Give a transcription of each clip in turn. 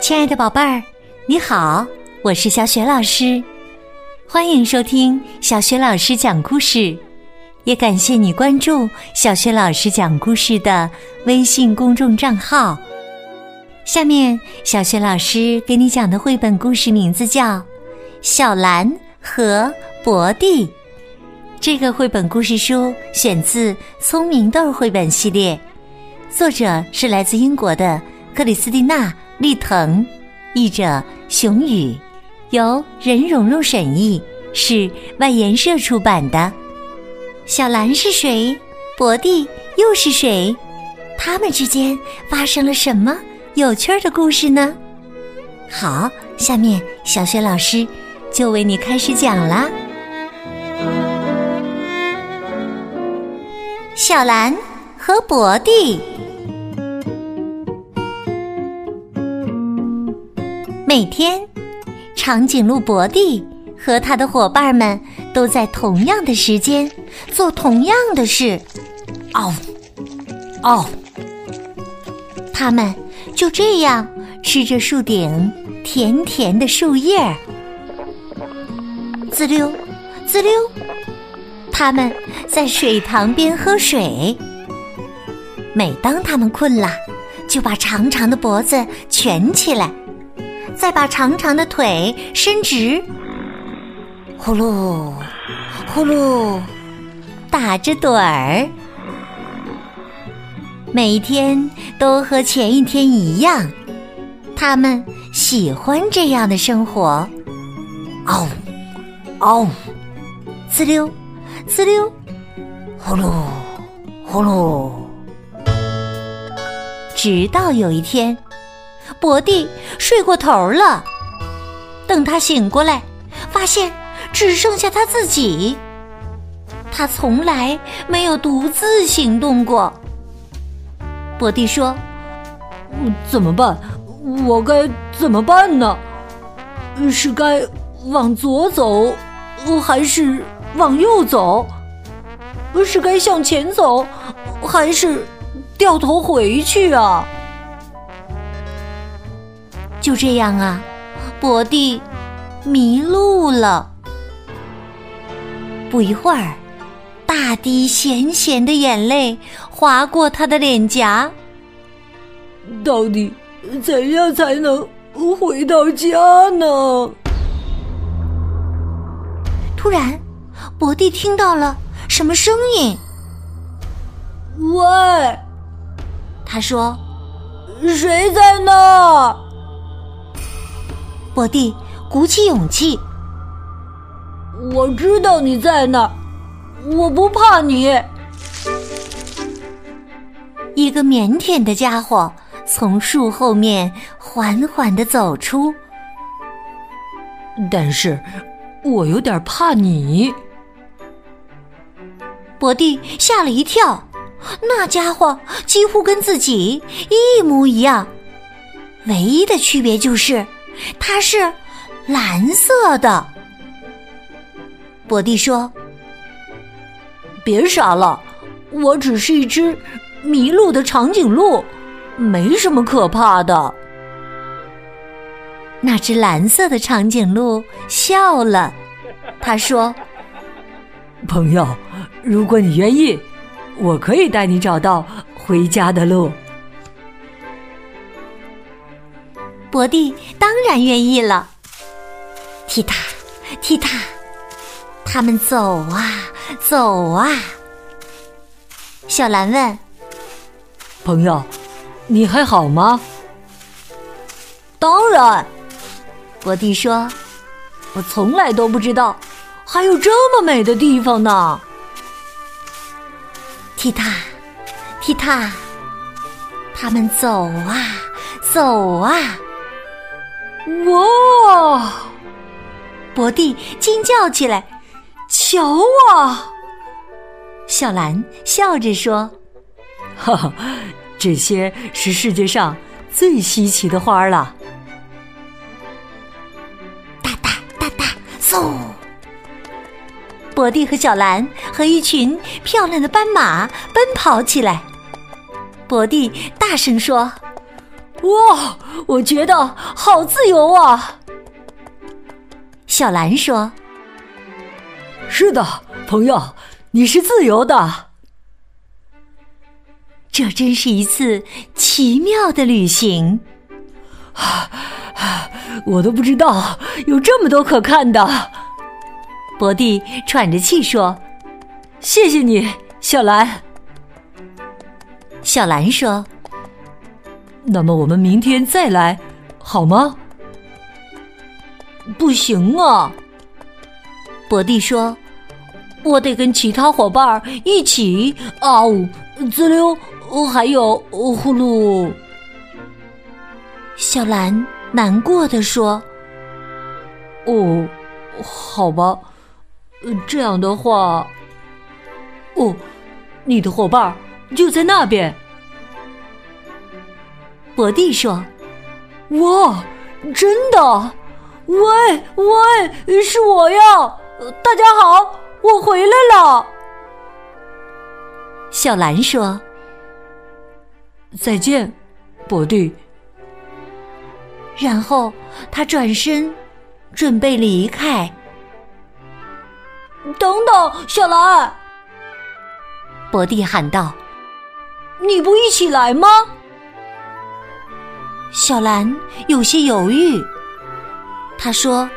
亲爱的宝贝儿，你好，我是小雪老师，欢迎收听小雪老师讲故事，也感谢你关注小雪老师讲故事的微信公众账号。下面，小雪老师给你讲的绘本故事名字叫《小蓝和博蒂》。这个绘本故事书选自《聪明豆》绘本系列，作者是来自英国的克里斯蒂娜。利腾，译者熊宇，由任蓉蓉审译，是外研社出版的。小蓝是谁？博蒂又是谁？他们之间发生了什么有趣的故事呢？好，下面小雪老师就为你开始讲啦。小兰和博蒂。每天，长颈鹿博蒂和他的伙伴们都在同样的时间做同样的事。哦，哦，他们就这样吃着树顶甜甜的树叶。滋溜，滋溜，他们在水塘边喝水。每当他们困了，就把长长的脖子蜷起来。再把长长的腿伸直，呼噜呼噜，打着盹儿。每一天都和前一天一样，他们喜欢这样的生活。嗷嗷，滋溜滋溜，呼噜呼噜。直到有一天。博蒂睡过头了，等他醒过来，发现只剩下他自己。他从来没有独自行动过。博蒂说：“怎么办？我该怎么办呢？是该往左走，还是往右走？是该向前走，还是掉头回去啊？”就这样啊，博蒂迷路了。不一会儿，大滴咸咸的眼泪划过他的脸颊。到底怎样才能回到家呢？突然，博蒂听到了什么声音？喂，他说：“谁在那？”博蒂鼓起勇气，我知道你在那儿，我不怕你。一个腼腆的家伙从树后面缓缓的走出，但是我有点怕你。博蒂吓了一跳，那家伙几乎跟自己一模一样，唯一的区别就是。它是蓝色的，博蒂说：“别傻了，我只是一只迷路的长颈鹿，没什么可怕的。”那只蓝色的长颈鹿笑了，他说：“朋友，如果你愿意，我可以带你找到回家的路。”博蒂当然愿意了。踢踏，踢踏，他们走啊走啊。小兰问：“朋友，你还好吗？”“当然。”博蒂说，“我从来都不知道还有这么美的地方呢。”踢踏，踢踏，他们走啊走啊。哇！博蒂惊叫起来：“瞧啊！”小兰笑着说：“哈哈，这些是世界上最稀奇的花了。”哒哒哒哒，嗖！博蒂和小兰和一群漂亮的斑马奔跑起来。博蒂大声说：“哇，我觉得好自由啊！”小兰说：“是的，朋友，你是自由的。”这真是一次奇妙的旅行。啊，我都不知道有这么多可看的。博蒂喘着气说：“谢谢你，小兰。”小兰说：“那么我们明天再来，好吗？”不行啊，博蒂说：“我得跟其他伙伴一起啊呜滋溜。”哦，还有呼噜。小兰难过的说：“哦，好吧，呃这样的话，哦，你的伙伴就在那边。”博蒂说：“哇，真的？喂喂，是我呀！大家好，我回来了。”小兰说。再见，博蒂。然后他转身，准备离开。等等，小兰！博蒂喊道：“你不一起来吗？”小兰有些犹豫。她说：“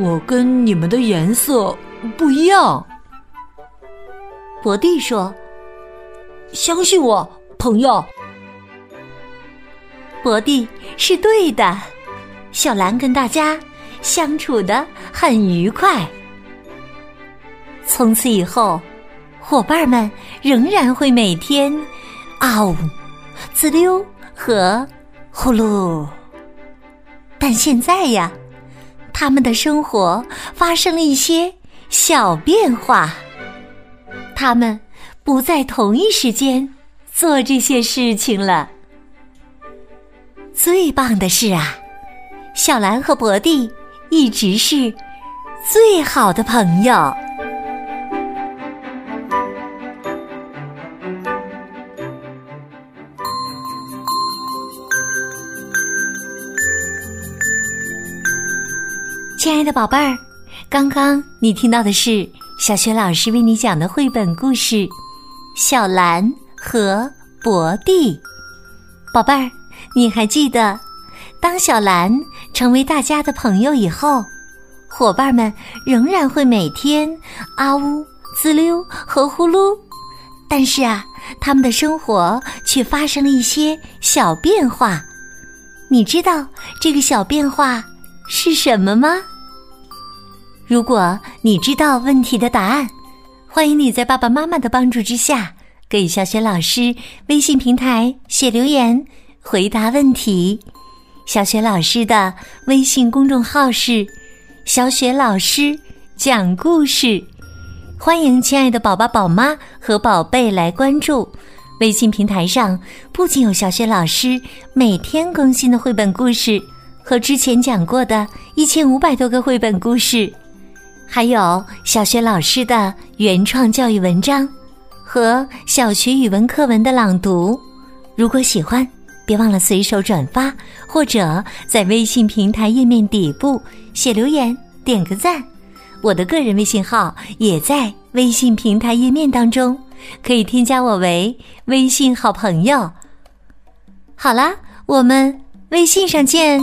我跟你们的颜色不一样。”博蒂说。相信我，朋友。博蒂是对的，小兰跟大家相处的很愉快。从此以后，伙伴们仍然会每天啊呜、滋溜和呼噜。但现在呀，他们的生活发生了一些小变化，他们。不在同一时间做这些事情了。最棒的是啊，小兰和博蒂一直是最好的朋友。亲爱的宝贝儿，刚刚你听到的是小雪老师为你讲的绘本故事。小兰和博蒂，宝贝儿，你还记得，当小兰成为大家的朋友以后，伙伴们仍然会每天啊呜、滋溜和呼噜，但是啊，他们的生活却发生了一些小变化。你知道这个小变化是什么吗？如果你知道问题的答案。欢迎你在爸爸妈妈的帮助之下，给小雪老师微信平台写留言，回答问题。小雪老师的微信公众号是“小雪老师讲故事”，欢迎亲爱的宝宝、宝妈和宝贝来关注。微信平台上不仅有小雪老师每天更新的绘本故事，和之前讲过的一千五百多个绘本故事。还有小雪老师的原创教育文章和小学语文课文的朗读，如果喜欢，别忘了随手转发，或者在微信平台页面底部写留言，点个赞。我的个人微信号也在微信平台页面当中，可以添加我为微信好朋友。好啦，我们微信上见。